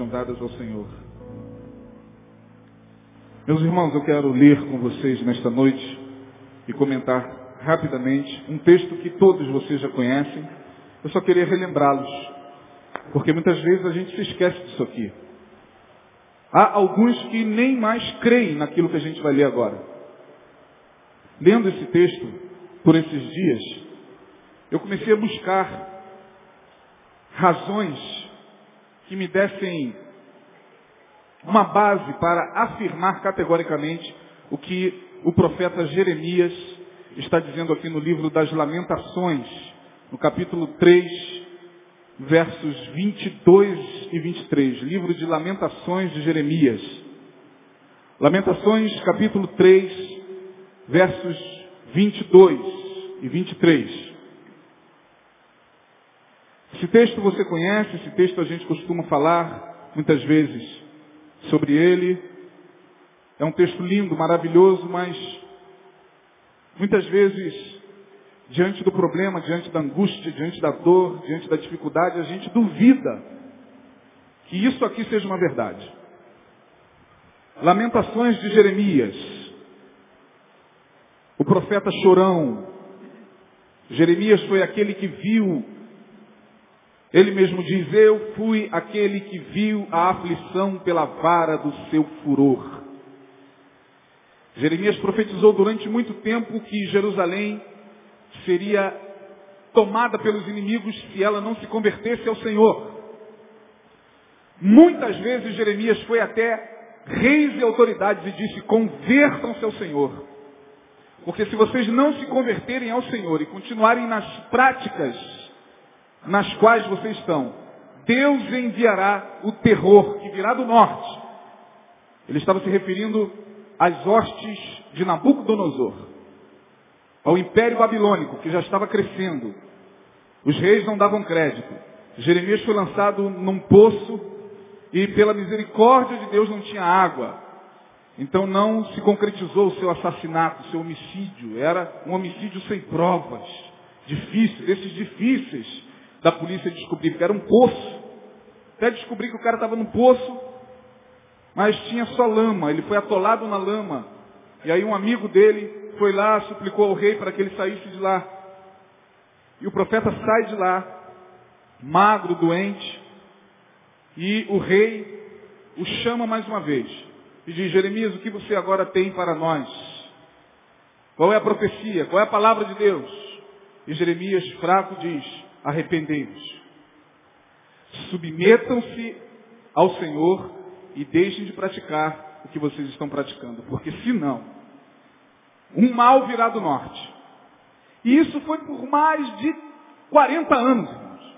sejam dadas ao Senhor. Meus irmãos, eu quero ler com vocês nesta noite e comentar rapidamente um texto que todos vocês já conhecem. Eu só queria relembrá-los, porque muitas vezes a gente se esquece disso aqui. Há alguns que nem mais creem naquilo que a gente vai ler agora. Lendo esse texto por esses dias, eu comecei a buscar razões que me dessem uma base para afirmar categoricamente o que o profeta Jeremias está dizendo aqui no livro das Lamentações, no capítulo 3, versos 22 e 23. Livro de Lamentações de Jeremias. Lamentações, capítulo 3, versos 22 e 23. Esse texto você conhece, esse texto a gente costuma falar muitas vezes sobre ele. É um texto lindo, maravilhoso, mas muitas vezes diante do problema, diante da angústia, diante da dor, diante da dificuldade, a gente duvida que isso aqui seja uma verdade. Lamentações de Jeremias. O profeta chorão. Jeremias foi aquele que viu, ele mesmo diz, eu fui aquele que viu a aflição pela vara do seu furor. Jeremias profetizou durante muito tempo que Jerusalém seria tomada pelos inimigos se ela não se convertesse ao Senhor. Muitas vezes Jeremias foi até reis e autoridades e disse, convertam-se ao Senhor. Porque se vocês não se converterem ao Senhor e continuarem nas práticas nas quais vocês estão, Deus enviará o terror que virá do norte. Ele estava se referindo às hostes de Nabucodonosor ao Império Babilônico, que já estava crescendo. Os reis não davam crédito. Jeremias foi lançado num poço e pela misericórdia de Deus não tinha água. Então não se concretizou o seu assassinato, o seu homicídio. Era um homicídio sem provas. Difícil, desses difíceis da polícia descobrir, porque era um poço. Até descobrir que o cara estava no poço, mas tinha só lama. Ele foi atolado na lama. E aí um amigo dele foi lá, suplicou ao rei para que ele saísse de lá. E o profeta sai de lá, magro, doente, e o rei o chama mais uma vez. E diz, Jeremias, o que você agora tem para nós? Qual é a profecia? Qual é a palavra de Deus? E Jeremias, fraco, diz, arrependei-vos. Submetam-se ao Senhor e deixem de praticar o que vocês estão praticando. Porque senão, um mal virá do norte. E isso foi por mais de 40 anos, irmãos.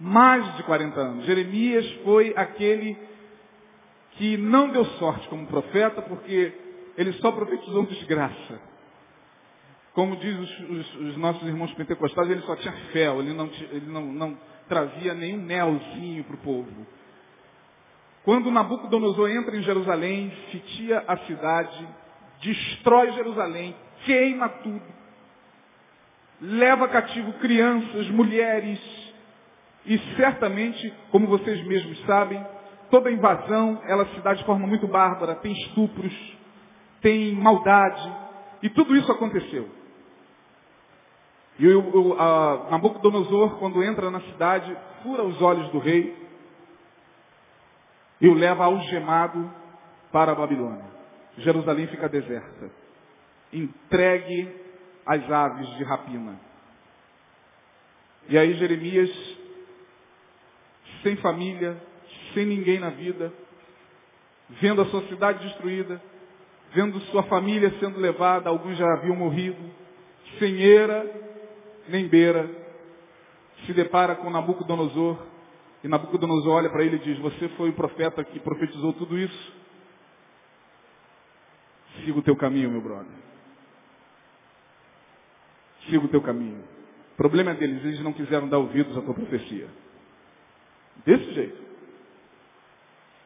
Mais de 40 anos. Jeremias foi aquele que não deu sorte como profeta, porque ele só profetizou desgraça. Como diz os, os, os nossos irmãos pentecostais, ele só tinha fel, ele não, ele não, não trazia nenhum melzinho para o povo. Quando Nabucodonosor entra em Jerusalém, sitia a cidade, destrói Jerusalém, queima tudo, leva cativo crianças, mulheres, e certamente, como vocês mesmos sabem, toda invasão, ela se dá de forma muito bárbara, tem estupros, tem maldade, e tudo isso aconteceu. E o, o a Nabucodonosor, quando entra na cidade, fura os olhos do rei e o leva algemado para a Babilônia. Jerusalém fica deserta. Entregue às aves de rapina. E aí Jeremias, sem família, sem ninguém na vida, vendo a sua cidade destruída, vendo sua família sendo levada, alguns já haviam morrido, sem eira nem beira, se depara com Nabucodonosor, e Nabucodonosor olha para ele e diz, você foi o profeta que profetizou tudo isso? Siga o teu caminho, meu brother. Siga o teu caminho. O problema é deles, eles não quiseram dar ouvidos à tua profecia. Desse jeito.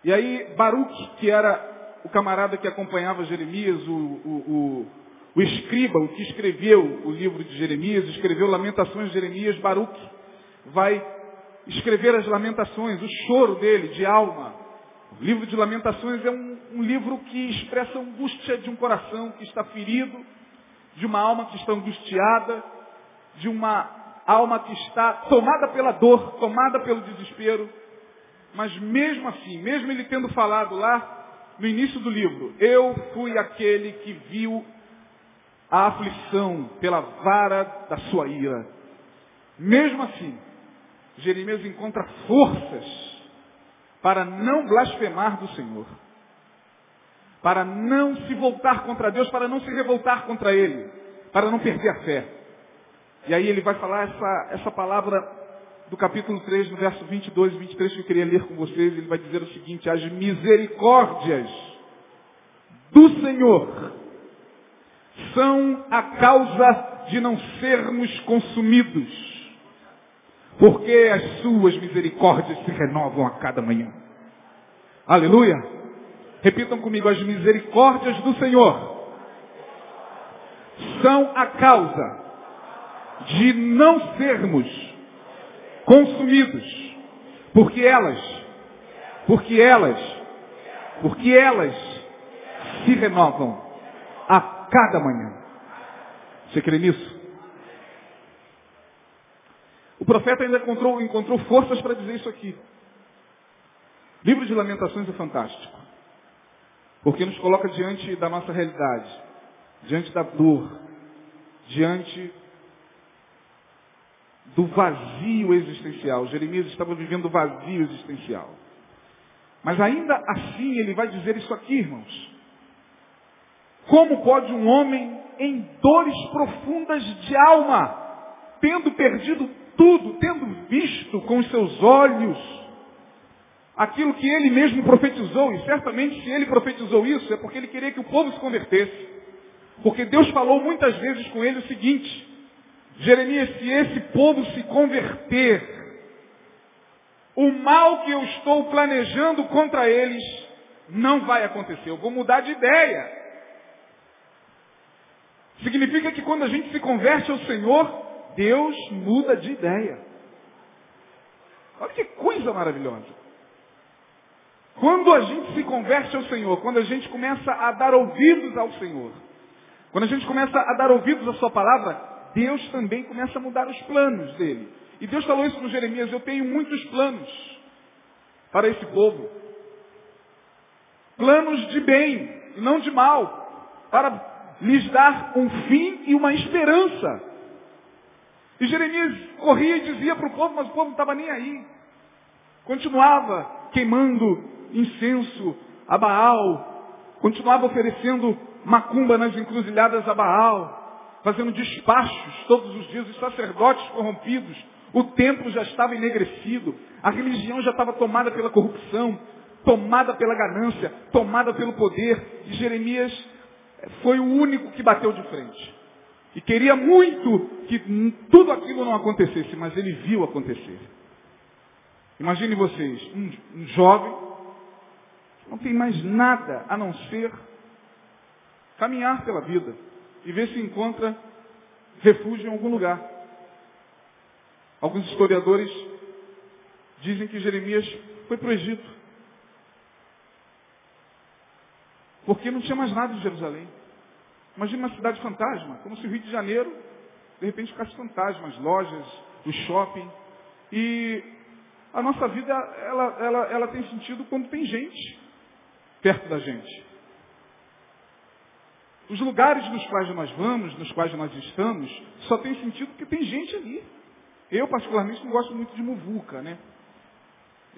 E aí, Baruch, que era o camarada que acompanhava Jeremias, o, o, o, o escriba, o que escreveu o livro de Jeremias, escreveu Lamentações de Jeremias, Baruch vai escrever as lamentações, o choro dele, de alma. O livro de lamentações é um, um livro que expressa a angústia de um coração que está ferido, de uma alma que está angustiada, de uma alma que está tomada pela dor, tomada pelo desespero. Mas mesmo assim, mesmo ele tendo falado lá no início do livro, eu fui aquele que viu a aflição pela vara da sua ira. Mesmo assim, Jeremias encontra forças para não blasfemar do Senhor, para não se voltar contra Deus, para não se revoltar contra Ele, para não perder a fé. E aí ele vai falar essa, essa palavra do capítulo 3, no verso 22 e 23, que eu queria ler com vocês. Ele vai dizer o seguinte, as misericórdias do Senhor são a causa de não sermos consumidos porque as suas misericórdias se renovam a cada manhã. Aleluia. Repitam comigo, as misericórdias do Senhor são a causa de não sermos consumidos, porque elas, porque elas, porque elas se renovam a cada manhã. Você crê nisso? O profeta ainda encontrou, encontrou forças para dizer isso aqui. Livro de Lamentações é fantástico. Porque nos coloca diante da nossa realidade, diante da dor, diante do vazio existencial. Jeremias estava vivendo o vazio existencial. Mas ainda assim ele vai dizer isso aqui, irmãos. Como pode um homem em dores profundas de alma, tendo perdido tudo, tendo visto com os seus olhos aquilo que ele mesmo profetizou, e certamente se ele profetizou isso é porque ele queria que o povo se convertesse. Porque Deus falou muitas vezes com ele o seguinte, Jeremias, se esse povo se converter, o mal que eu estou planejando contra eles não vai acontecer. Eu vou mudar de ideia. Significa que quando a gente se converte ao Senhor, Deus muda de ideia. Olha que coisa maravilhosa. Quando a gente se converte ao Senhor, quando a gente começa a dar ouvidos ao Senhor, quando a gente começa a dar ouvidos à Sua palavra, Deus também começa a mudar os planos dele. E Deus falou isso no Jeremias, eu tenho muitos planos para esse povo. Planos de bem e não de mal, para lhes dar um fim e uma esperança. E Jeremias corria e dizia para o povo, mas o povo não estava nem aí. Continuava queimando incenso a Baal, continuava oferecendo macumba nas encruzilhadas a Baal, fazendo despachos todos os dias, os sacerdotes corrompidos, o templo já estava enegrecido, a religião já estava tomada pela corrupção, tomada pela ganância, tomada pelo poder, e Jeremias foi o único que bateu de frente. E queria muito que tudo aquilo não acontecesse, mas ele viu acontecer. Imagine vocês, um, um jovem, não tem mais nada a não ser caminhar pela vida e ver se encontra refúgio em algum lugar. Alguns historiadores dizem que Jeremias foi para o Egito. Porque não tinha mais nada em Jerusalém. Imagina uma cidade fantasma, como se o Rio de Janeiro, de repente, ficasse fantasma, as lojas, o shopping. E a nossa vida, ela, ela, ela tem sentido quando tem gente perto da gente. Os lugares nos quais nós vamos, nos quais nós estamos, só tem sentido porque tem gente ali. Eu, particularmente, não gosto muito de muvuca, né?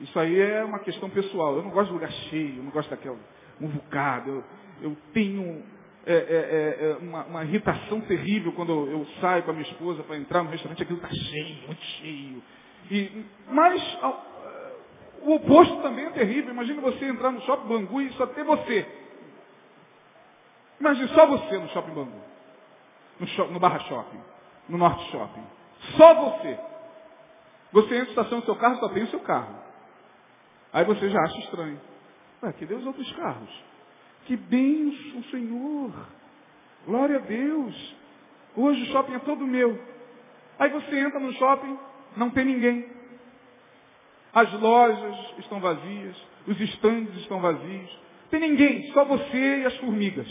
Isso aí é uma questão pessoal. Eu não gosto de lugar cheio, eu não gosto daquela muvucada. Eu, eu tenho é, é, é, é, uma, uma, irritação terrível quando eu, eu saio com a minha esposa para entrar no restaurante, aquilo está cheio, muito cheio. E, mas ao, o oposto também é terrível. Imagina você entrar no shopping Bangu e só ter você. Imagina só você no shopping Bangu. No, no Barra Shopping. No Norte Shopping. Só você. Você entra na estação do seu carro, só tem o seu carro. Aí você já acha estranho. Ué, que Deus outros carros? Que benção, Senhor. Glória a Deus. Hoje o shopping é todo meu. Aí você entra no shopping, não tem ninguém. As lojas estão vazias, os estandes estão vazios. Tem ninguém, só você e as formigas.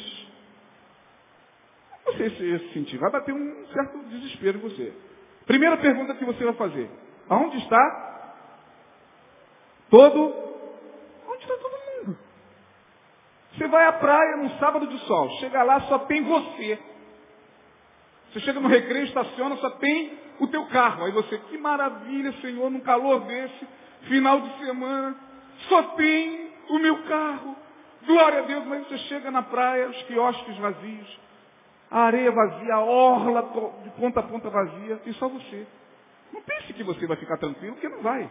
Você se sentir, vai bater um certo desespero em você. Primeira pergunta que você vai fazer. Aonde está todo? Onde está todo? Você vai à praia num sábado de sol, chega lá, só tem você. Você chega no recreio, estaciona, só tem o teu carro. Aí você, que maravilha, Senhor, num calor desse, final de semana, só tem o meu carro. Glória a Deus, mas você chega na praia, os quiosques vazios, a areia vazia, a orla de ponta a ponta vazia, e só você. Não pense que você vai ficar tranquilo, porque não vai.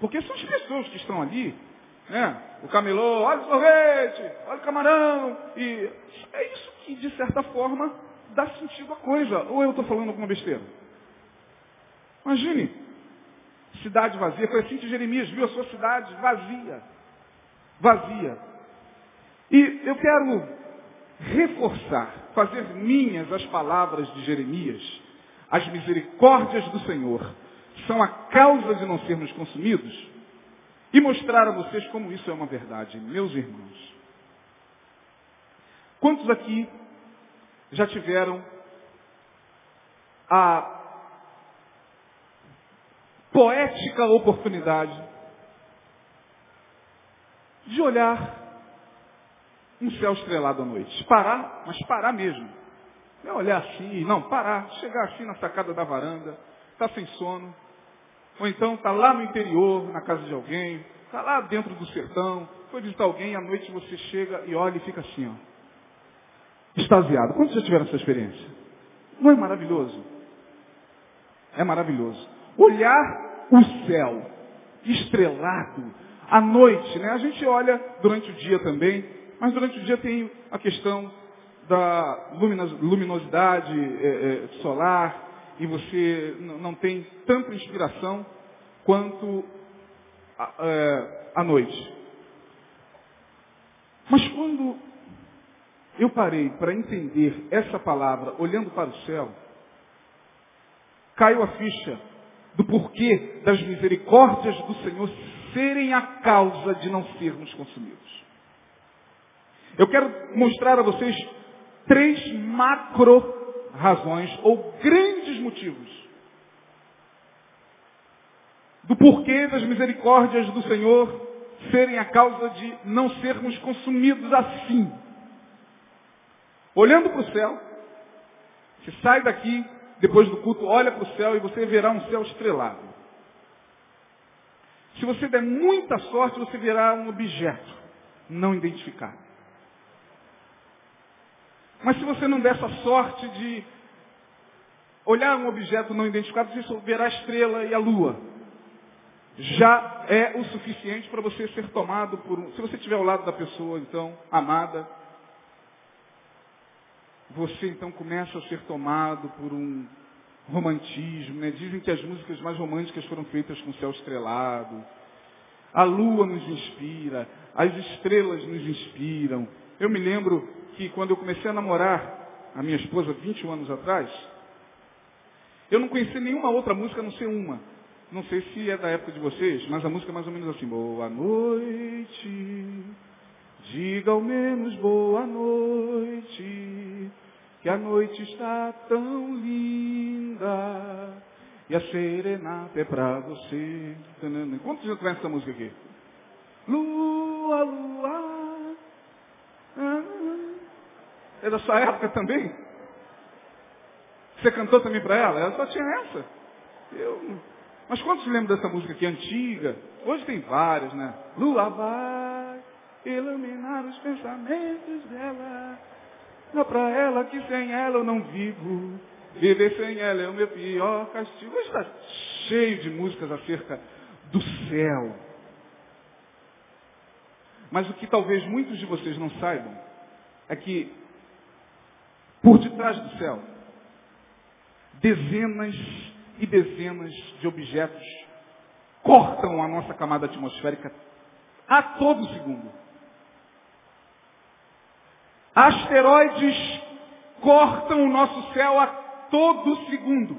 Porque são as pessoas que estão ali, né? O camelô, olha o sorvete, olha o camarão, e é isso que, de certa forma, dá sentido à coisa. Ou eu estou falando alguma besteira? Imagine, cidade vazia, foi assim que Jeremias viu a sua cidade vazia. Vazia. E eu quero reforçar, fazer minhas as palavras de Jeremias, as misericórdias do Senhor são a causa de não sermos consumidos e mostrar a vocês como isso é uma verdade, meus irmãos. Quantos aqui já tiveram a poética oportunidade de olhar um céu estrelado à noite. Parar, mas parar mesmo. Não é olhar assim, não, parar, chegar assim na sacada da varanda, está sem sono, ou então está lá no interior, na casa de alguém, está lá dentro do sertão, foi visitar alguém, à noite você chega e olha e fica assim, ó extasiado. Quantos já tiveram essa experiência? Não é maravilhoso? É maravilhoso. Olhar o céu estrelado à noite, né? A gente olha durante o dia também, mas durante o dia tem a questão da luminosidade é, é, solar e você não tem tanta inspiração quanto é, à noite. Mas quando eu parei para entender essa palavra olhando para o céu, caiu a ficha do porquê das misericórdias do Senhor serem a causa de não sermos consumidos. Eu quero mostrar a vocês três macro razões ou grandes motivos do porquê das misericórdias do Senhor serem a causa de não sermos consumidos assim. Olhando para o céu, você sai daqui, depois do culto, olha para o céu e você verá um céu estrelado. Se você der muita sorte, você verá um objeto não identificado. Mas se você não der essa sorte de olhar um objeto não identificado, você verá a estrela e a lua. Já é o suficiente para você ser tomado por um. Se você estiver ao lado da pessoa, então, amada, você então começa a ser tomado por um romantismo. Né? Dizem que as músicas mais românticas foram feitas com céu estrelado. A lua nos inspira, as estrelas nos inspiram. Eu me lembro que quando eu comecei a namorar a minha esposa 21 anos atrás, eu não conhecia nenhuma outra música a não ser uma. Não sei se é da época de vocês, mas a música é mais ou menos assim. Boa noite, diga ao menos boa noite que a noite está tão linda e a serenata é para você. Quantos já conhecem essa música aqui? Lua, lua. É da sua época também? Você cantou também para ela? Ela só tinha essa. Eu... Mas quantos lembram dessa música aqui antiga? Hoje tem várias, né? Lua vai iluminar os pensamentos dela. Dá para ela que sem ela eu não vivo. Viver sem ela é o meu pior castigo. Hoje está cheio de músicas acerca do céu. Mas o que talvez muitos de vocês não saibam é que por detrás do céu, dezenas e dezenas de objetos cortam a nossa camada atmosférica a todo segundo. Asteroides cortam o nosso céu a todo segundo.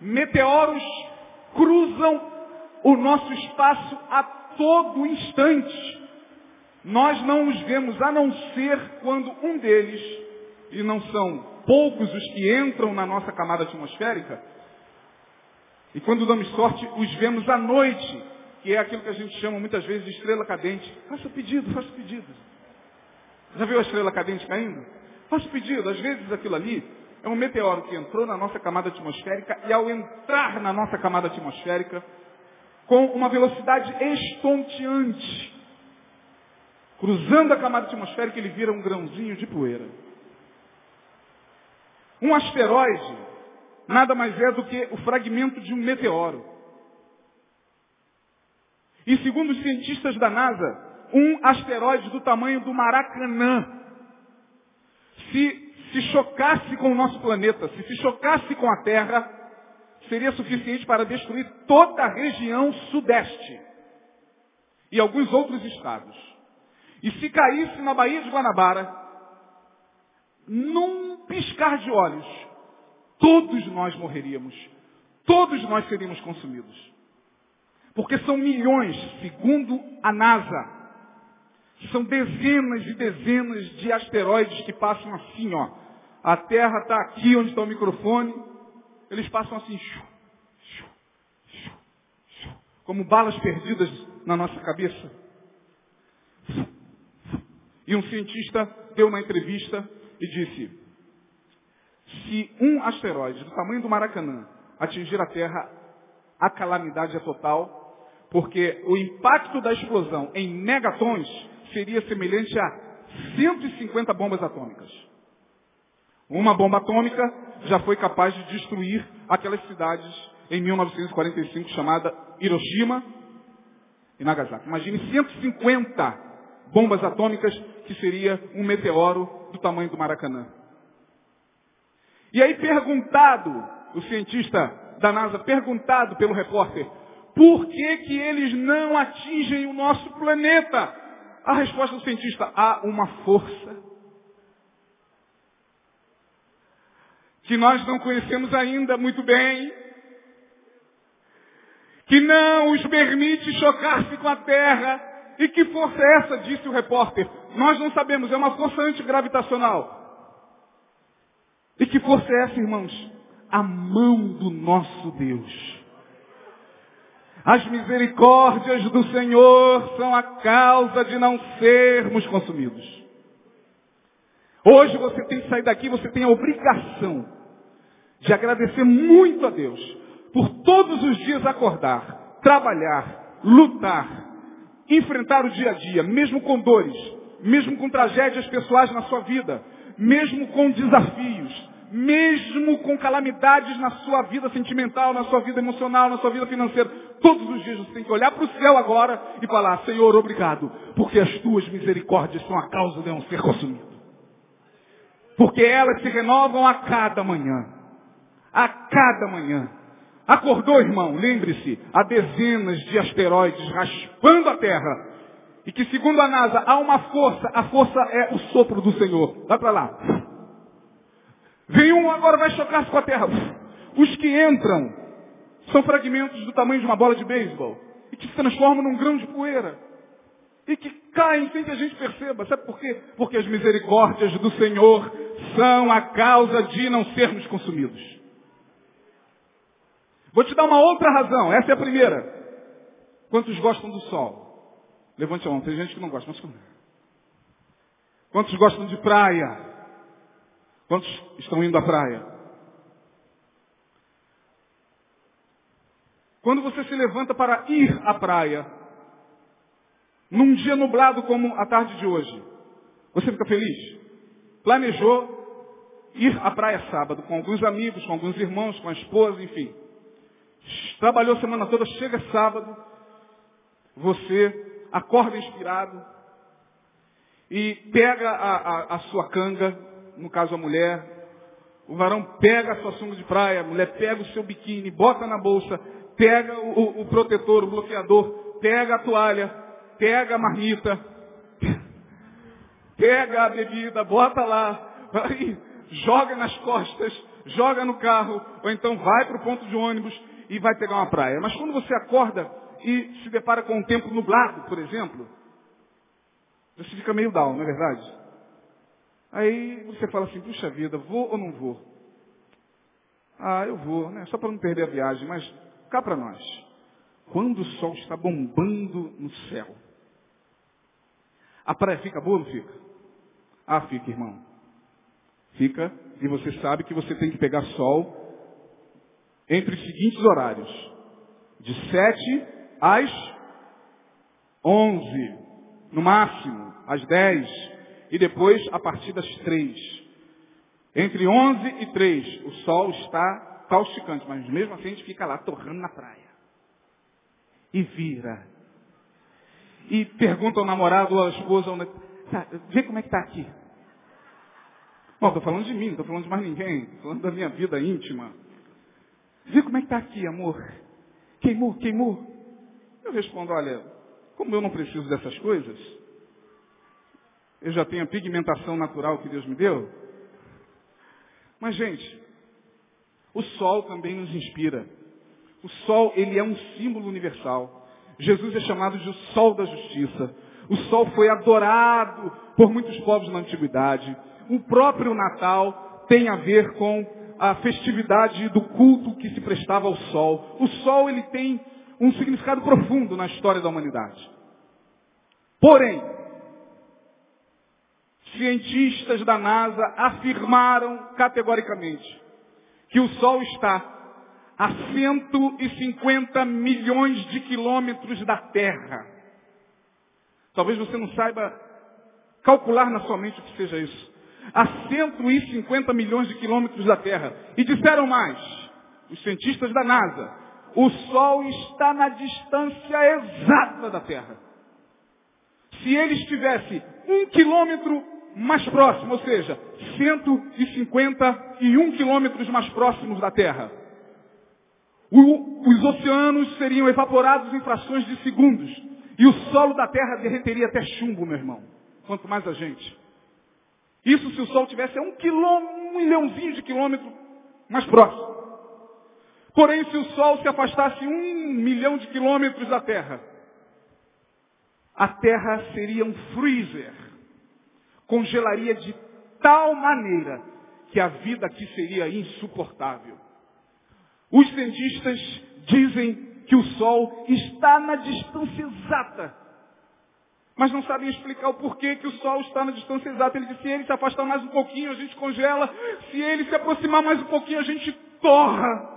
Meteoros cruzam o nosso espaço a todo instante. Nós não os vemos a não ser quando um deles, e não são poucos os que entram na nossa camada atmosférica, e quando damos sorte, os vemos à noite, que é aquilo que a gente chama muitas vezes de estrela cadente. Faça pedido, faça pedido. Já viu a estrela cadente caindo? Faça pedido. Às vezes aquilo ali é um meteoro que entrou na nossa camada atmosférica e ao entrar na nossa camada atmosférica, com uma velocidade estonteante, cruzando a camada atmosférica, ele vira um grãozinho de poeira. Um asteroide nada mais é do que o fragmento de um meteoro. E segundo os cientistas da NASA, um asteroide do tamanho do Maracanã, se se chocasse com o nosso planeta, se se chocasse com a Terra, seria suficiente para destruir toda a região sudeste e alguns outros estados. E se caísse na Baía de Guanabara, num piscar de olhos, todos nós morreríamos. Todos nós seríamos consumidos. Porque são milhões, segundo a NASA. São dezenas e dezenas de asteroides que passam assim, ó. A Terra está aqui onde está o microfone. Eles passam assim, como balas perdidas na nossa cabeça. E um cientista deu uma entrevista e disse, se um asteroide do tamanho do Maracanã atingir a Terra, a calamidade é total, porque o impacto da explosão em megatons seria semelhante a 150 bombas atômicas. Uma bomba atômica já foi capaz de destruir aquelas cidades em 1945 chamada Hiroshima e Nagasaki. Imagine 150 bombas atômicas que seria um meteoro do tamanho do Maracanã. E aí perguntado, o cientista da NASA, perguntado pelo repórter, por que que eles não atingem o nosso planeta? A resposta do cientista, há uma força que nós não conhecemos ainda muito bem, que não os permite chocar-se com a Terra. E que força é essa? Disse o repórter. Nós não sabemos, é uma força antigravitacional. E que força é essa, irmãos? A mão do nosso Deus. As misericórdias do Senhor são a causa de não sermos consumidos. Hoje você tem que sair daqui, você tem a obrigação de agradecer muito a Deus por todos os dias acordar, trabalhar, lutar, enfrentar o dia a dia, mesmo com dores, mesmo com tragédias pessoais na sua vida, mesmo com desafios, mesmo com calamidades na sua vida sentimental, na sua vida emocional, na sua vida financeira. Todos os dias você tem que olhar para o céu agora e falar, Senhor, obrigado, porque as tuas misericórdias são a causa de não ser consumido. Porque elas se renovam a cada manhã. A cada manhã. Acordou, irmão? Lembre-se, há dezenas de asteroides raspando a Terra. E que, segundo a NASA, há uma força. A força é o sopro do Senhor. Vai para lá. Vem um, agora vai chocar-se com a Terra. Os que entram são fragmentos do tamanho de uma bola de beisebol. E que se transformam num grão de poeira. E que caem sem que a gente perceba. Sabe por quê? Porque as misericórdias do Senhor são a causa de não sermos consumidos. Vou te dar uma outra razão. Essa é a primeira. Quantos gostam do sol? Levante a mão. Tem gente que não gosta. Mas... Quantos gostam de praia? Quantos estão indo à praia? Quando você se levanta para ir à praia, num dia nublado como a tarde de hoje, você fica feliz? Planejou ir à praia sábado com alguns amigos, com alguns irmãos, com a esposa, enfim. Trabalhou a semana toda, chega sábado, você acorda inspirado e pega a, a, a sua canga, no caso a mulher, o varão pega a sua sunga de praia, a mulher pega o seu biquíni, bota na bolsa, pega o, o, protetor, o bloqueador, pega a toalha, pega a marmita, pega a bebida, bota lá, vai, joga nas costas, joga no carro, ou então vai para o ponto de ônibus e vai pegar uma praia. Mas quando você acorda e se depara com um tempo nublado, por exemplo, você fica meio down, não é verdade? Aí você fala assim, puxa vida, vou ou não vou? Ah, eu vou, né? Só para não perder a viagem, mas cá para nós. Quando o sol está bombando no céu, a praia fica boa ou não fica? Ah, fica, irmão. Fica, e você sabe que você tem que pegar sol entre os seguintes horários. De sete às onze, no máximo, às dez, e depois a partir das três. Entre onze e três, o sol está causticante, mas mesmo assim a gente fica lá torrando na praia. E vira e pergunta ao namorado ou à esposa, tá, vê como é que está aqui. Bom, estou falando de mim, não estou falando de mais ninguém, estou falando da minha vida íntima. Vê como é que está aqui, amor. Queimou, queimou. Eu respondo, olha, como eu não preciso dessas coisas, eu já tenho a pigmentação natural que Deus me deu. Mas, gente, o sol também nos inspira. O sol, ele é um símbolo universal. Jesus é chamado de o sol da justiça. O sol foi adorado por muitos povos na antiguidade. O próprio Natal tem a ver com a festividade do culto que se prestava ao sol. O sol ele tem um significado profundo na história da humanidade. Porém, cientistas da NASA afirmaram categoricamente que o sol está a 150 milhões de quilômetros da Terra. Talvez você não saiba calcular na sua mente o que seja isso. A 150 milhões de quilômetros da Terra. E disseram mais, os cientistas da NASA, o Sol está na distância exata da Terra. Se ele estivesse um quilômetro mais próximo, ou seja, 151 quilômetros mais próximos da Terra, o, os oceanos seriam evaporados em frações de segundos. E o solo da terra derreteria até chumbo, meu irmão. Quanto mais a gente. Isso se o sol tivesse um quilômetro, um milhãozinho de quilômetro mais próximo. Porém, se o sol se afastasse um milhão de quilômetros da terra, a terra seria um freezer. Congelaria de tal maneira que a vida aqui seria insuportável. Os cientistas dizem que o Sol está na distância exata. Mas não sabem explicar o porquê que o Sol está na distância exata. Ele disse, se ele se afastar mais um pouquinho, a gente congela. Se ele se aproximar mais um pouquinho, a gente torra.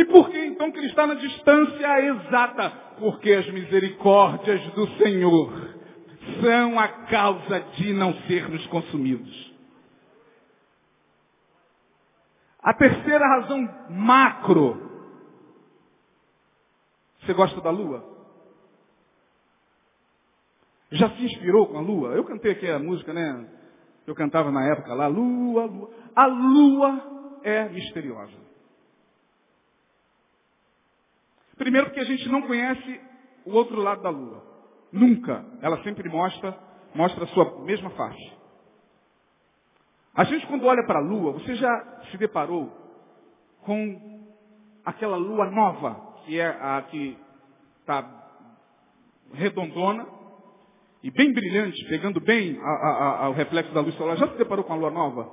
E por que então que ele está na distância exata? Porque as misericórdias do Senhor são a causa de não sermos consumidos. A terceira razão macro. Você gosta da lua? Já se inspirou com a lua? Eu cantei aqui a música, né? Eu cantava na época lá, lua, lua. A lua é misteriosa. Primeiro porque a gente não conhece o outro lado da lua. Nunca. Ela sempre mostra, mostra a sua mesma face. A gente quando olha para a lua, você já se deparou com aquela lua nova, que é a que está redondona e bem brilhante, pegando bem a, a, a, o reflexo da luz solar. Já se deparou com a lua nova?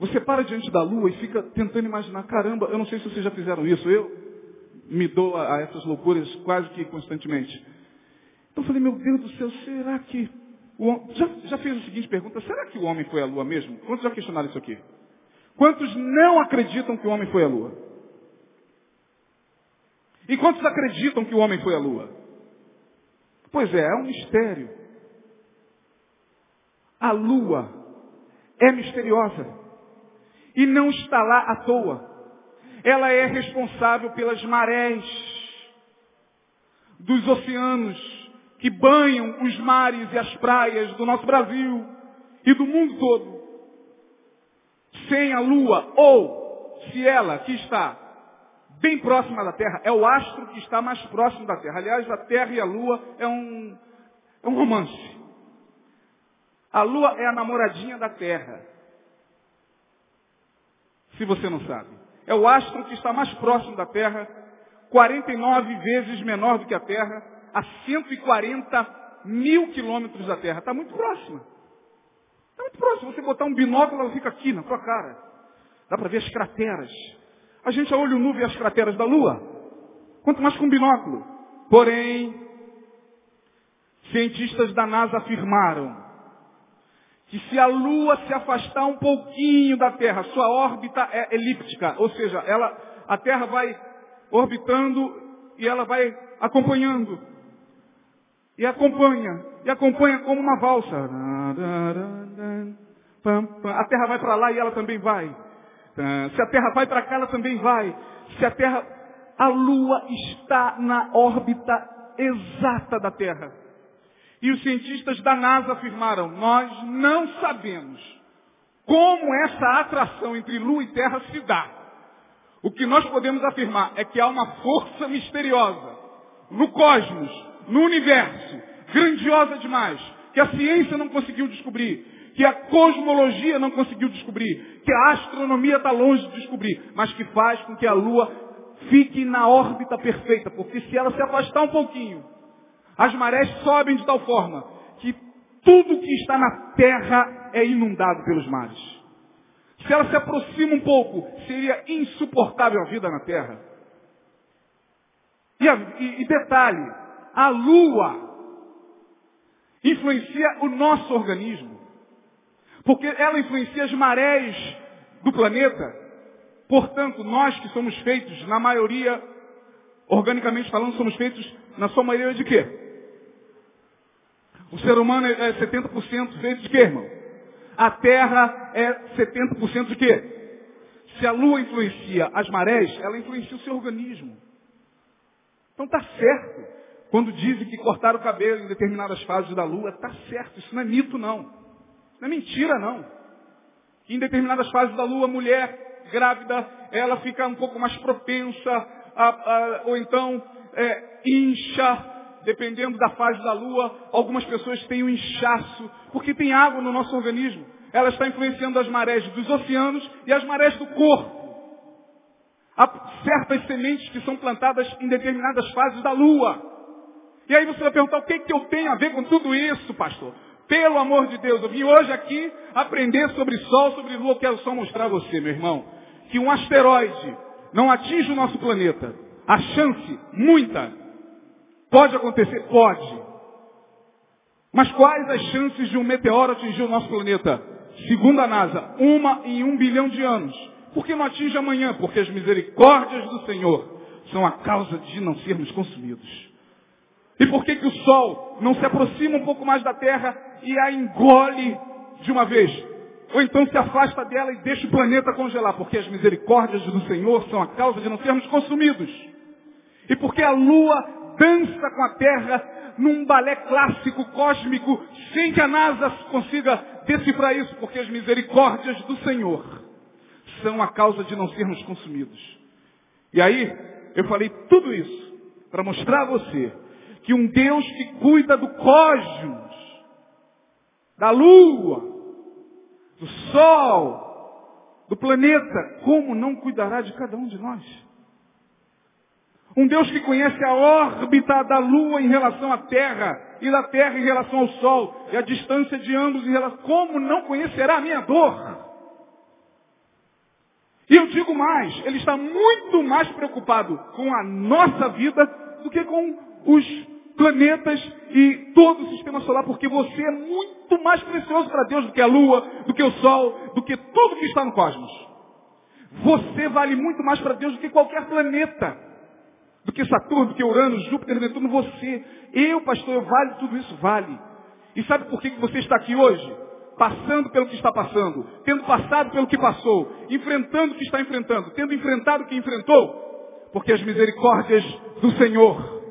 Você para diante da lua e fica tentando imaginar, caramba, eu não sei se vocês já fizeram isso, eu me dou a, essas loucuras quase que constantemente. Então eu falei, meu Deus do céu, será que já, já fez a seguinte pergunta, será que o homem foi à lua mesmo? Quantos já questionaram isso aqui? Quantos não acreditam que o homem foi à lua? E quantos acreditam que o homem foi à lua? Pois é, é um mistério. A lua é misteriosa. E não está lá à toa. Ela é responsável pelas marés dos oceanos, que banham os mares e as praias do nosso Brasil e do mundo todo. Sem a lua, ou se ela que está bem próxima da Terra, é o astro que está mais próximo da Terra. Aliás, a Terra e a lua é um, é um romance. A lua é a namoradinha da Terra. Se você não sabe. É o astro que está mais próximo da Terra, 49 vezes menor do que a Terra, a 140 mil quilômetros da Terra. Está muito próxima. Está muito próximo. Você botar um binóculo, ela fica aqui na tua cara. Dá para ver as crateras. A gente a olho nu vê as crateras da Lua. Quanto mais com um binóculo. Porém, cientistas da NASA afirmaram que se a Lua se afastar um pouquinho da Terra, sua órbita é elíptica, ou seja, ela, a Terra vai orbitando e ela vai acompanhando. E acompanha, e acompanha como uma valsa. A Terra vai para lá e ela também vai. Se a Terra vai para cá, ela também vai. Se a Terra, a Lua está na órbita exata da Terra. E os cientistas da NASA afirmaram, nós não sabemos como essa atração entre Lua e Terra se dá. O que nós podemos afirmar é que há uma força misteriosa no cosmos, no universo, grandiosa demais, que a ciência não conseguiu descobrir, que a cosmologia não conseguiu descobrir, que a astronomia está longe de descobrir, mas que faz com que a Lua fique na órbita perfeita, porque se ela se afastar um pouquinho, as marés sobem de tal forma que tudo que está na terra é inundado pelos mares. Se ela se aproxima um pouco, seria insuportável a vida na terra. E, e, e detalhe, a lua influencia o nosso organismo. Porque ela influencia as marés do planeta. Portanto, nós que somos feitos, na maioria, organicamente falando, somos feitos, na sua maioria, de quê? O ser humano é 70% feito de quê, irmão? A Terra é 70% de quê? Se a Lua influencia as marés, ela influencia o seu organismo. Então está certo. Quando dizem que cortar o cabelo em determinadas fases da Lua, está certo. Isso não é mito, não. Não é mentira, não. Em determinadas fases da Lua, a mulher grávida, ela fica um pouco mais propensa, a, a, ou então é, incha, dependendo da fase da lua, algumas pessoas têm um inchaço, porque tem água no nosso organismo. Ela está influenciando as marés dos oceanos e as marés do corpo. Há certas sementes que são plantadas em determinadas fases da lua. E aí você vai perguntar, o que, que eu tenho a ver com tudo isso, pastor? Pelo amor de Deus, eu vim hoje aqui aprender sobre sol, sobre lua. Quero só mostrar a você, meu irmão, que um asteroide não atinge o nosso planeta. A chance, muita, Pode acontecer? Pode. Mas quais as chances de um meteoro atingir o nosso planeta? Segundo a NASA, uma em um bilhão de anos. Por que não atinge amanhã? Porque as misericórdias do Senhor são a causa de não sermos consumidos. E por que, que o Sol não se aproxima um pouco mais da Terra e a engole de uma vez? Ou então se afasta dela e deixa o planeta congelar? Porque as misericórdias do Senhor são a causa de não sermos consumidos. E porque a Lua dança com a Terra num balé clássico cósmico, sem que a NASA consiga decifrar isso, porque as misericórdias do Senhor são a causa de não sermos consumidos. E aí, eu falei tudo isso para mostrar a você que um Deus que cuida do cosmos, da lua, do sol, do planeta, como não cuidará de cada um de nós? Um Deus que conhece a órbita da Lua em relação à Terra e da Terra em relação ao Sol e a distância de ambos em relação. Como não conhecerá a minha dor? E eu digo mais, Ele está muito mais preocupado com a nossa vida do que com os planetas e todo o sistema solar, porque você é muito mais precioso para Deus do que a Lua, do que o Sol, do que tudo que está no cosmos. Você vale muito mais para Deus do que qualquer planeta do que Saturno, do que Urano, Júpiter, Netuno, você. Eu, pastor, eu vale tudo isso, vale. E sabe por que você está aqui hoje? Passando pelo que está passando, tendo passado pelo que passou, enfrentando o que está enfrentando, tendo enfrentado o que enfrentou, porque as misericórdias do Senhor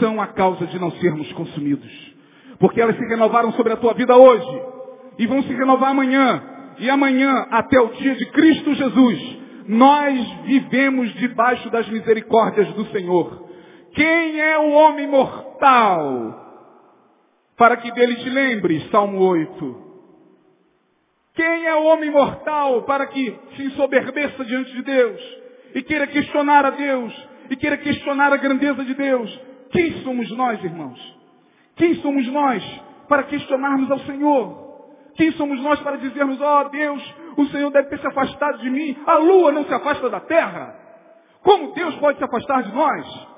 são a causa de não sermos consumidos. Porque elas se renovaram sobre a tua vida hoje, e vão se renovar amanhã, e amanhã até o dia de Cristo Jesus, nós vivemos debaixo das misericórdias do Senhor. Quem é o homem mortal? Para que dele te lembre, Salmo 8. Quem é o homem mortal para que se ensoberbeça diante de Deus? e queira questionar a Deus, e queira questionar a grandeza de Deus. Quem somos nós, irmãos? Quem somos nós para questionarmos ao Senhor? Quem somos nós para dizermos, ó oh, Deus, o Senhor deve ter se afastado de mim. A lua não se afasta da terra. Como Deus pode se afastar de nós?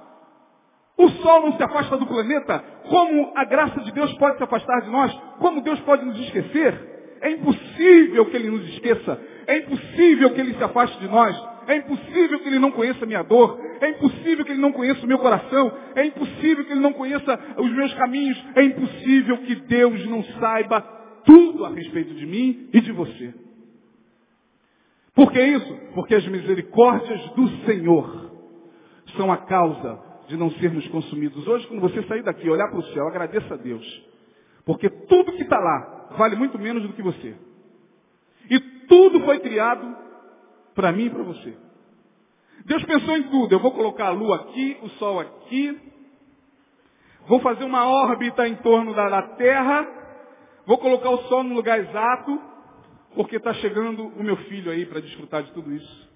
O sol não se afasta do planeta. Como a graça de Deus pode se afastar de nós? Como Deus pode nos esquecer? É impossível que Ele nos esqueça. É impossível que Ele se afaste de nós. É impossível que Ele não conheça a minha dor. É impossível que Ele não conheça o meu coração. É impossível que Ele não conheça os meus caminhos. É impossível que Deus não saiba tudo a respeito de mim e de você. Por que isso? Porque as misericórdias do Senhor são a causa de não sermos consumidos. Hoje, quando você sair daqui olhar para o céu, agradeça a Deus. Porque tudo que está lá vale muito menos do que você. E tudo foi criado para mim e para você. Deus pensou em tudo. Eu vou colocar a lua aqui, o sol aqui. Vou fazer uma órbita em torno da, da Terra. Vou colocar o sol no lugar exato. Porque está chegando o meu filho aí para desfrutar de tudo isso.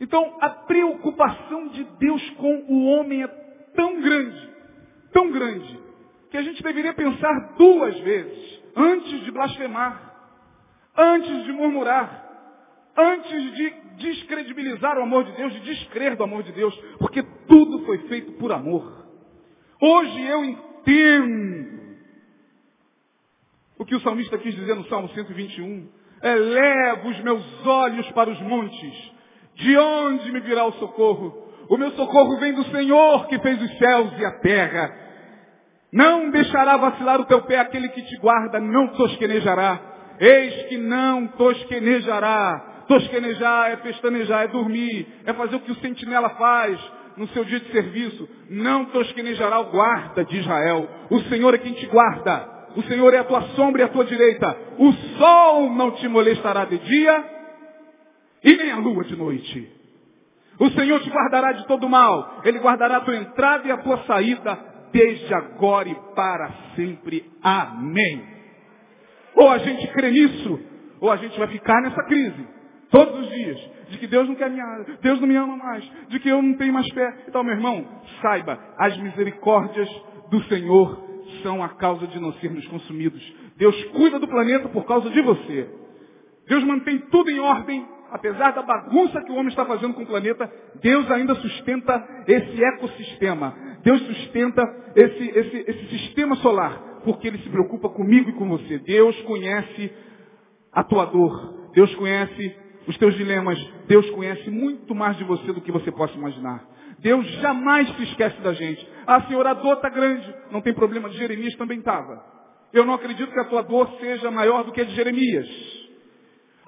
Então, a preocupação de Deus com o homem é tão grande, tão grande, que a gente deveria pensar duas vezes antes de blasfemar, antes de murmurar, antes de descredibilizar o amor de Deus, de descrer do amor de Deus, porque tudo foi feito por amor. Hoje eu entendo que o salmista quis dizer no Salmo 121. Eleva os meus olhos para os montes. De onde me virá o socorro? O meu socorro vem do Senhor que fez os céus e a terra. Não deixará vacilar o teu pé aquele que te guarda, não tosquenejará. Eis que não tosquenejará. Tosquenejar é pestanejar, é dormir, é fazer o que o sentinela faz no seu dia de serviço. Não tosquenejará o guarda de Israel. O Senhor é quem te guarda. O Senhor é a tua sombra e a tua direita. O sol não te molestará de dia e nem a lua de noite. O Senhor te guardará de todo mal. Ele guardará a tua entrada e a tua saída desde agora e para sempre. Amém. Ou a gente crê nisso, ou a gente vai ficar nessa crise. Todos os dias. De que Deus não quer me Deus não me ama mais. De que eu não tenho mais fé. Então, meu irmão, saiba, as misericórdias do Senhor são a causa de não sermos consumidos. Deus cuida do planeta por causa de você. Deus mantém tudo em ordem apesar da bagunça que o homem está fazendo com o planeta, Deus ainda sustenta esse ecossistema. Deus sustenta esse, esse, esse sistema solar, porque Ele se preocupa comigo e com você. Deus conhece a tua dor. Deus conhece os teus dilemas. Deus conhece muito mais de você do que você possa imaginar. Deus jamais se esquece da gente. Ah, Senhor, a dor está grande. Não tem problema, Jeremias também estava. Eu não acredito que a tua dor seja maior do que a de Jeremias.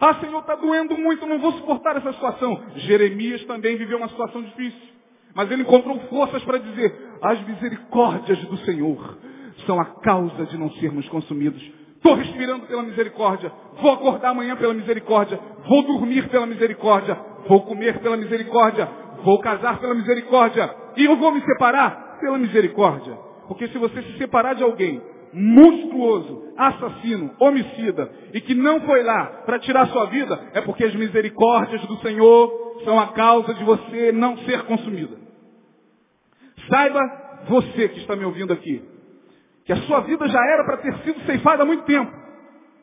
Ah, Senhor, está doendo muito, não vou suportar essa situação. Jeremias também viveu uma situação difícil. Mas ele encontrou forças para dizer, as misericórdias do Senhor são a causa de não sermos consumidos. Estou respirando pela misericórdia. Vou acordar amanhã pela misericórdia. Vou dormir pela misericórdia. Vou comer pela misericórdia. Vou casar pela misericórdia. E eu vou me separar pela misericórdia. Porque se você se separar de alguém monstruoso, assassino, homicida, e que não foi lá para tirar sua vida, é porque as misericórdias do Senhor são a causa de você não ser consumida. Saiba, você que está me ouvindo aqui, que a sua vida já era para ter sido ceifada há muito tempo.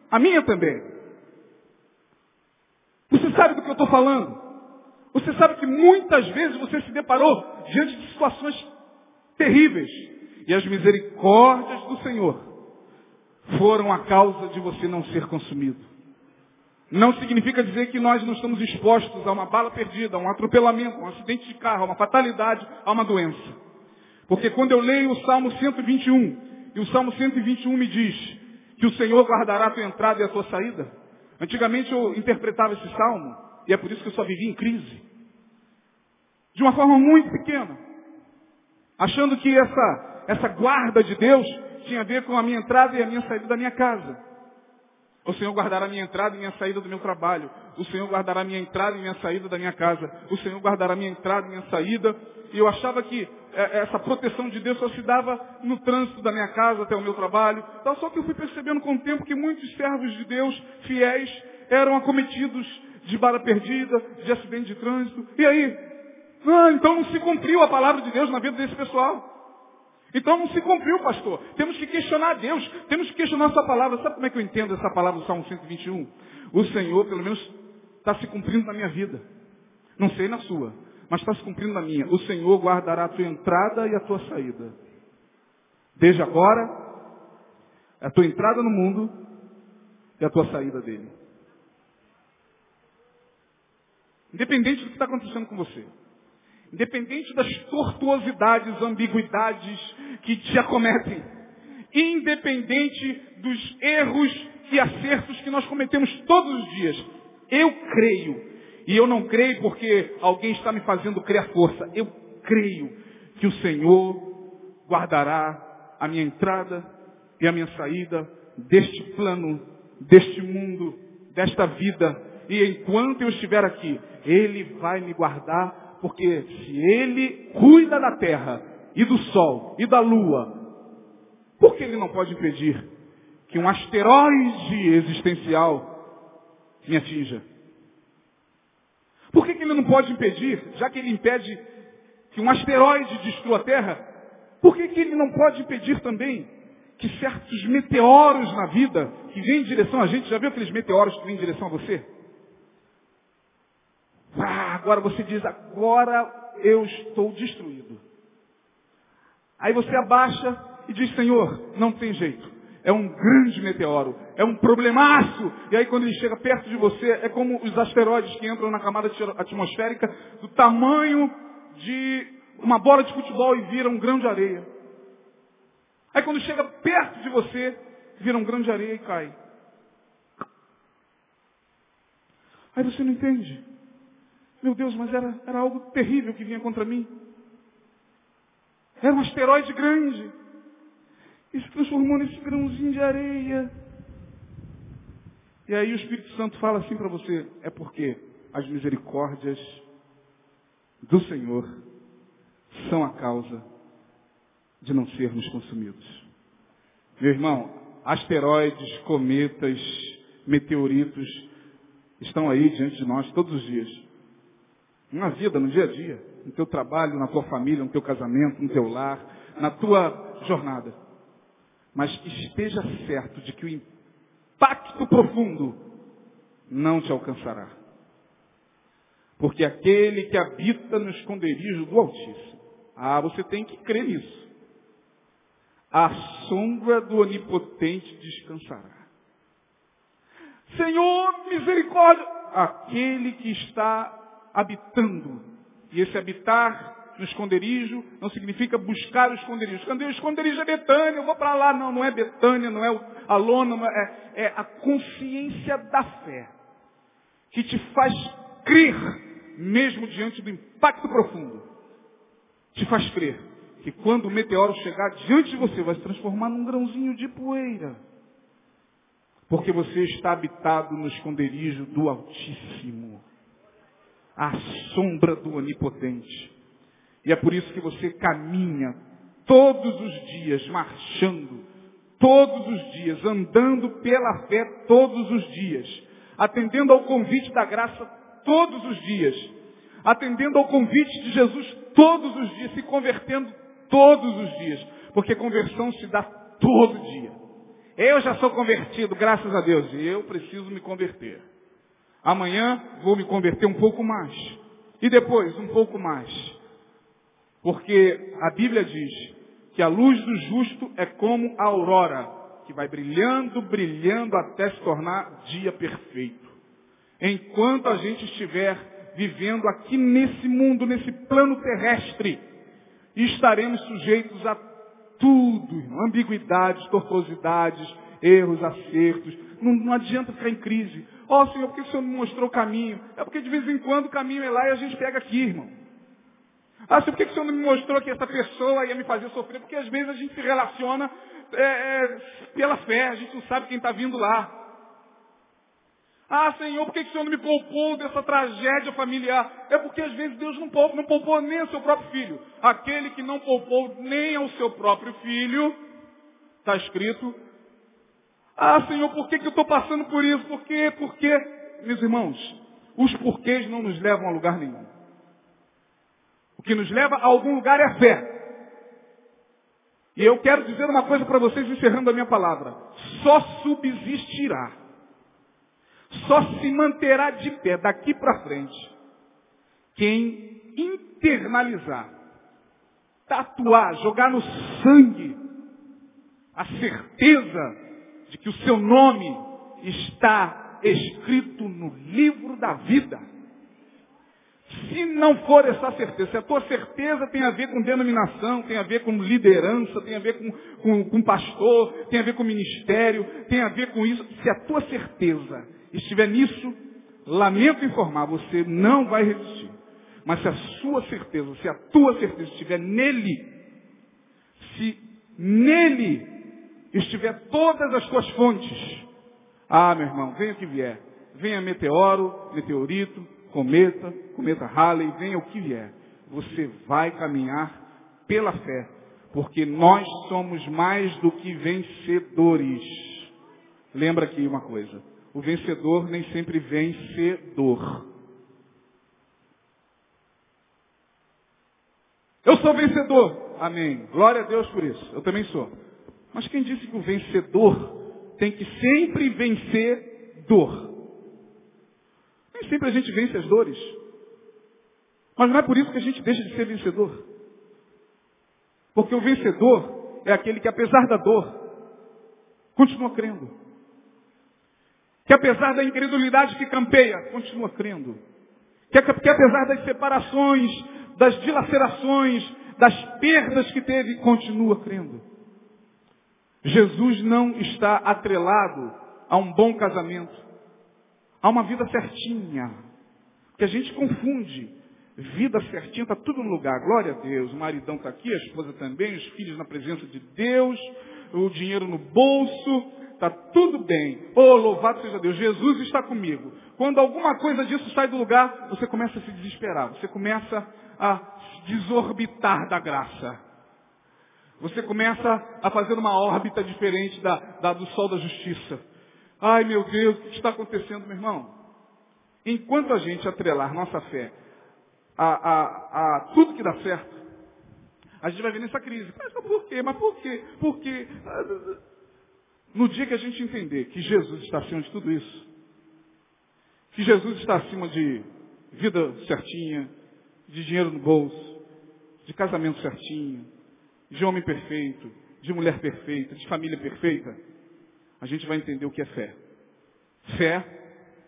A minha também. Você sabe do que eu estou falando? Você sabe que muitas vezes você se deparou diante de situações terríveis e as misericórdias do Senhor foram a causa de você não ser consumido. Não significa dizer que nós não estamos expostos a uma bala perdida, a um atropelamento, a um acidente de carro, a uma fatalidade, a uma doença. Porque quando eu leio o Salmo 121, e o Salmo 121 me diz que o Senhor guardará a tua entrada e a tua saída. Antigamente eu interpretava esse salmo, e é por isso que eu só vivia em crise. De uma forma muito pequena. Achando que essa essa guarda de Deus tinha a ver com a minha entrada e a minha saída da minha casa. O Senhor guardará a minha entrada e minha saída do meu trabalho. O Senhor guardará a minha entrada e minha saída da minha casa. O Senhor guardará a minha entrada e minha saída. E eu achava que é, essa proteção de Deus só se dava no trânsito da minha casa até o meu trabalho. Só que eu fui percebendo com o tempo que muitos servos de Deus, fiéis, eram acometidos de bala perdida, de acidente de trânsito. E aí? Ah, então não se cumpriu a palavra de Deus na vida desse pessoal. Então não se cumpriu, pastor. Temos que questionar Deus. Temos que questionar essa palavra. Sabe como é que eu entendo essa palavra do Salmo 121? O Senhor, pelo menos, está se cumprindo na minha vida. Não sei na sua, mas está se cumprindo na minha. O Senhor guardará a tua entrada e a tua saída. Desde agora, a tua entrada no mundo e a tua saída dele. Independente do que está acontecendo com você. Independente das tortuosidades, ambiguidades que te acometem. Independente dos erros e acertos que nós cometemos todos os dias. Eu creio. E eu não creio porque alguém está me fazendo criar força. Eu creio que o Senhor guardará a minha entrada e a minha saída deste plano, deste mundo, desta vida. E enquanto eu estiver aqui, Ele vai me guardar, porque se Ele cuida da terra e do sol e da lua, por que Ele não pode impedir que um asteroide existencial me atinja? Por que, que Ele não pode impedir, já que Ele impede que um asteroide destrua a terra, por que, que Ele não pode impedir também que certos meteoros na vida que vêm em direção a gente, já viu aqueles meteoros que vêm em direção a você? Ah, agora você diz, agora eu estou destruído. Aí você abaixa e diz, Senhor, não tem jeito. É um grande meteoro, é um problemaço. E aí quando ele chega perto de você, é como os asteroides que entram na camada atmosférica do tamanho de uma bola de futebol e viram um grão de areia. Aí quando chega perto de você, vira um grão de areia e cai. Aí você não entende. Meu Deus, mas era, era algo terrível que vinha contra mim. Era um asteroide grande. E se transformou nesse grãozinho de areia. E aí o Espírito Santo fala assim para você, é porque as misericórdias do Senhor são a causa de não sermos consumidos. Meu irmão, asteroides, cometas, meteoritos estão aí diante de nós todos os dias. Na vida, no dia a dia, no teu trabalho, na tua família, no teu casamento, no teu lar, na tua jornada. Mas esteja certo de que o impacto profundo não te alcançará. Porque aquele que habita no esconderijo do Altíssimo, ah, você tem que crer nisso a sombra do Onipotente descansará. Senhor, misericórdia, aquele que está habitando. E esse habitar no esconderijo não significa buscar o esconderijo. O esconderijo é Betânia, eu vou para lá. Não, não é Betânia, não é a lona, é, é a consciência da fé que te faz crer, mesmo diante do impacto profundo. Te faz crer que quando o meteoro chegar diante de você, vai se transformar num grãozinho de poeira. Porque você está habitado no esconderijo do Altíssimo, à sombra do Onipotente. E é por isso que você caminha todos os dias, marchando, todos os dias, andando pela fé todos os dias, atendendo ao convite da graça todos os dias, atendendo ao convite de Jesus todos os dias, se convertendo todos os dias, porque conversão se dá todo dia. Eu já sou convertido, graças a Deus, e eu preciso me converter. Amanhã vou me converter um pouco mais. E depois, um pouco mais. Porque a Bíblia diz que a luz do justo é como a aurora, que vai brilhando, brilhando até se tornar dia perfeito. Enquanto a gente estiver vivendo aqui nesse mundo, nesse plano terrestre, estaremos sujeitos a tudo, ambiguidades, tortuosidades, erros, acertos. Não, não adianta ficar em crise. Ó oh, Senhor, por que o Senhor não mostrou o caminho? É porque de vez em quando o caminho é lá e a gente pega aqui, irmão. Ah, Senhor, por que o Senhor não me mostrou que essa pessoa ia me fazer sofrer? Porque às vezes a gente se relaciona é, é, pela fé, a gente não sabe quem está vindo lá. Ah, Senhor, por que o Senhor não me poupou dessa tragédia familiar? É porque às vezes Deus não poupou, não poupou nem ao seu próprio filho. Aquele que não poupou nem ao seu próprio filho, está escrito. Ah, Senhor, por que, que eu estou passando por isso? Por quê? Porque, meus irmãos, Os porquês não nos levam a lugar nenhum. O que nos leva a algum lugar é a fé. E eu quero dizer uma coisa para vocês, encerrando a minha palavra. Só subsistirá, só se manterá de pé daqui para frente quem internalizar, tatuar, jogar no sangue a certeza de que o seu nome está escrito no livro da vida. Se não for essa certeza, se a tua certeza tem a ver com denominação, tem a ver com liderança, tem a ver com, com, com pastor, tem a ver com ministério, tem a ver com isso, se a tua certeza estiver nisso, lamento informar, você não vai resistir. Mas se a sua certeza, se a tua certeza estiver nele, se nele estiver todas as tuas fontes, ah, meu irmão, venha o que vier. Venha meteoro, meteorito, cometa, cometa Halley, venha o que vier. Você vai caminhar pela fé. Porque nós somos mais do que vencedores. Lembra aqui uma coisa. O vencedor nem sempre vencedor. Eu sou vencedor. Amém. Glória a Deus por isso. Eu também sou. Mas quem disse que o vencedor tem que sempre vencer dor? Nem sempre a gente vence as dores. Mas não é por isso que a gente deixa de ser vencedor. Porque o vencedor é aquele que, apesar da dor, continua crendo. Que apesar da incredulidade que campeia, continua crendo. Que, que apesar das separações, das dilacerações, das perdas que teve, continua crendo. Jesus não está atrelado a um bom casamento, a uma vida certinha. Que a gente confunde. Vida certinha, está tudo no lugar. Glória a Deus. O maridão está aqui, a esposa também, os filhos na presença de Deus, o dinheiro no bolso, está tudo bem. Oh, louvado seja Deus, Jesus está comigo. Quando alguma coisa disso sai do lugar, você começa a se desesperar, você começa a desorbitar da graça. Você começa a fazer uma órbita diferente da, da, do sol da justiça. Ai meu Deus, o que está acontecendo, meu irmão? Enquanto a gente atrelar nossa fé a, a, a tudo que dá certo, a gente vai ver nessa crise. Mas por quê? Mas por quê? Por quê? No dia que a gente entender que Jesus está acima de tudo isso, que Jesus está acima de vida certinha, de dinheiro no bolso, de casamento certinho, de homem perfeito, de mulher perfeita, de família perfeita, a gente vai entender o que é fé. Fé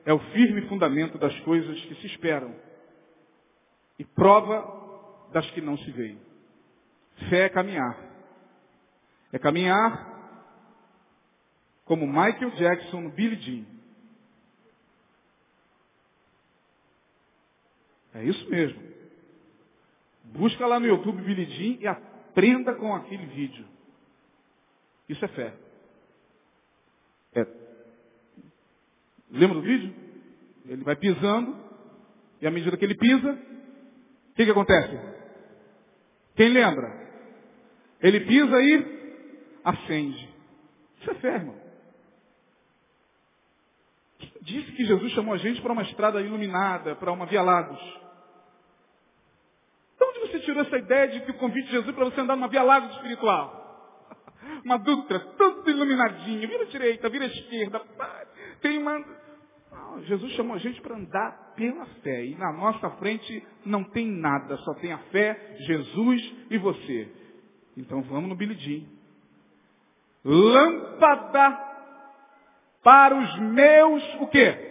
é o firme fundamento das coisas que se esperam e prova das que não se veem. Fé é caminhar. É caminhar como Michael Jackson no Billie Jean. É isso mesmo. Busca lá no YouTube Billy Jean e aprenda com aquele vídeo. Isso é fé. É. Lembra do vídeo? Ele vai pisando, e à medida que ele pisa, o que, que acontece? Quem lembra? Ele pisa e acende. Isso é fé, irmão. Quem disse que Jesus chamou a gente para uma estrada iluminada, para uma via lagos? Você tirou essa ideia de que o convite de Jesus é para você andar numa via lago espiritual? Uma Dutra, tudo iluminadinho, vira direita, vira esquerda, tem uma... Não, Jesus chamou a gente para andar pela fé. E na nossa frente não tem nada, só tem a fé, Jesus e você. Então vamos no Billy Lâmpada para os meus, o quê?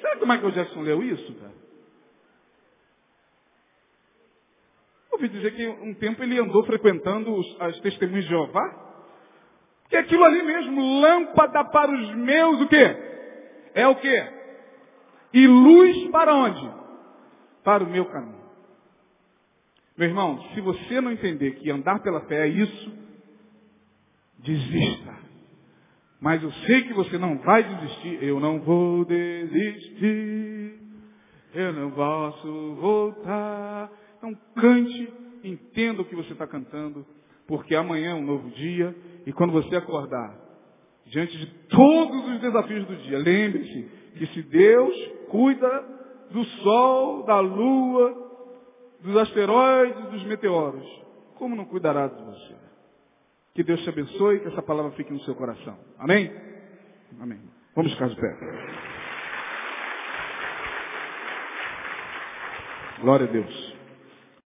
Será que o Jackson leu isso, cara? Ouvi dizer que um tempo ele andou frequentando os, as testemunhas de Jeová. Que aquilo ali mesmo, lâmpada para os meus, o quê? É o quê? E luz para onde? Para o meu caminho. Meu irmão, se você não entender que andar pela fé é isso, desista. Mas eu sei que você não vai desistir. Eu não vou desistir. Eu não posso voltar. Então cante, entenda o que você está cantando, porque amanhã é um novo dia, e quando você acordar, diante de todos os desafios do dia, lembre-se que se Deus cuida do sol, da lua, dos asteroides, dos meteoros. Como não cuidará de você? Que Deus te abençoe e que essa palavra fique no seu coração. Amém? Amém. Vamos ficar de pé. Glória a Deus.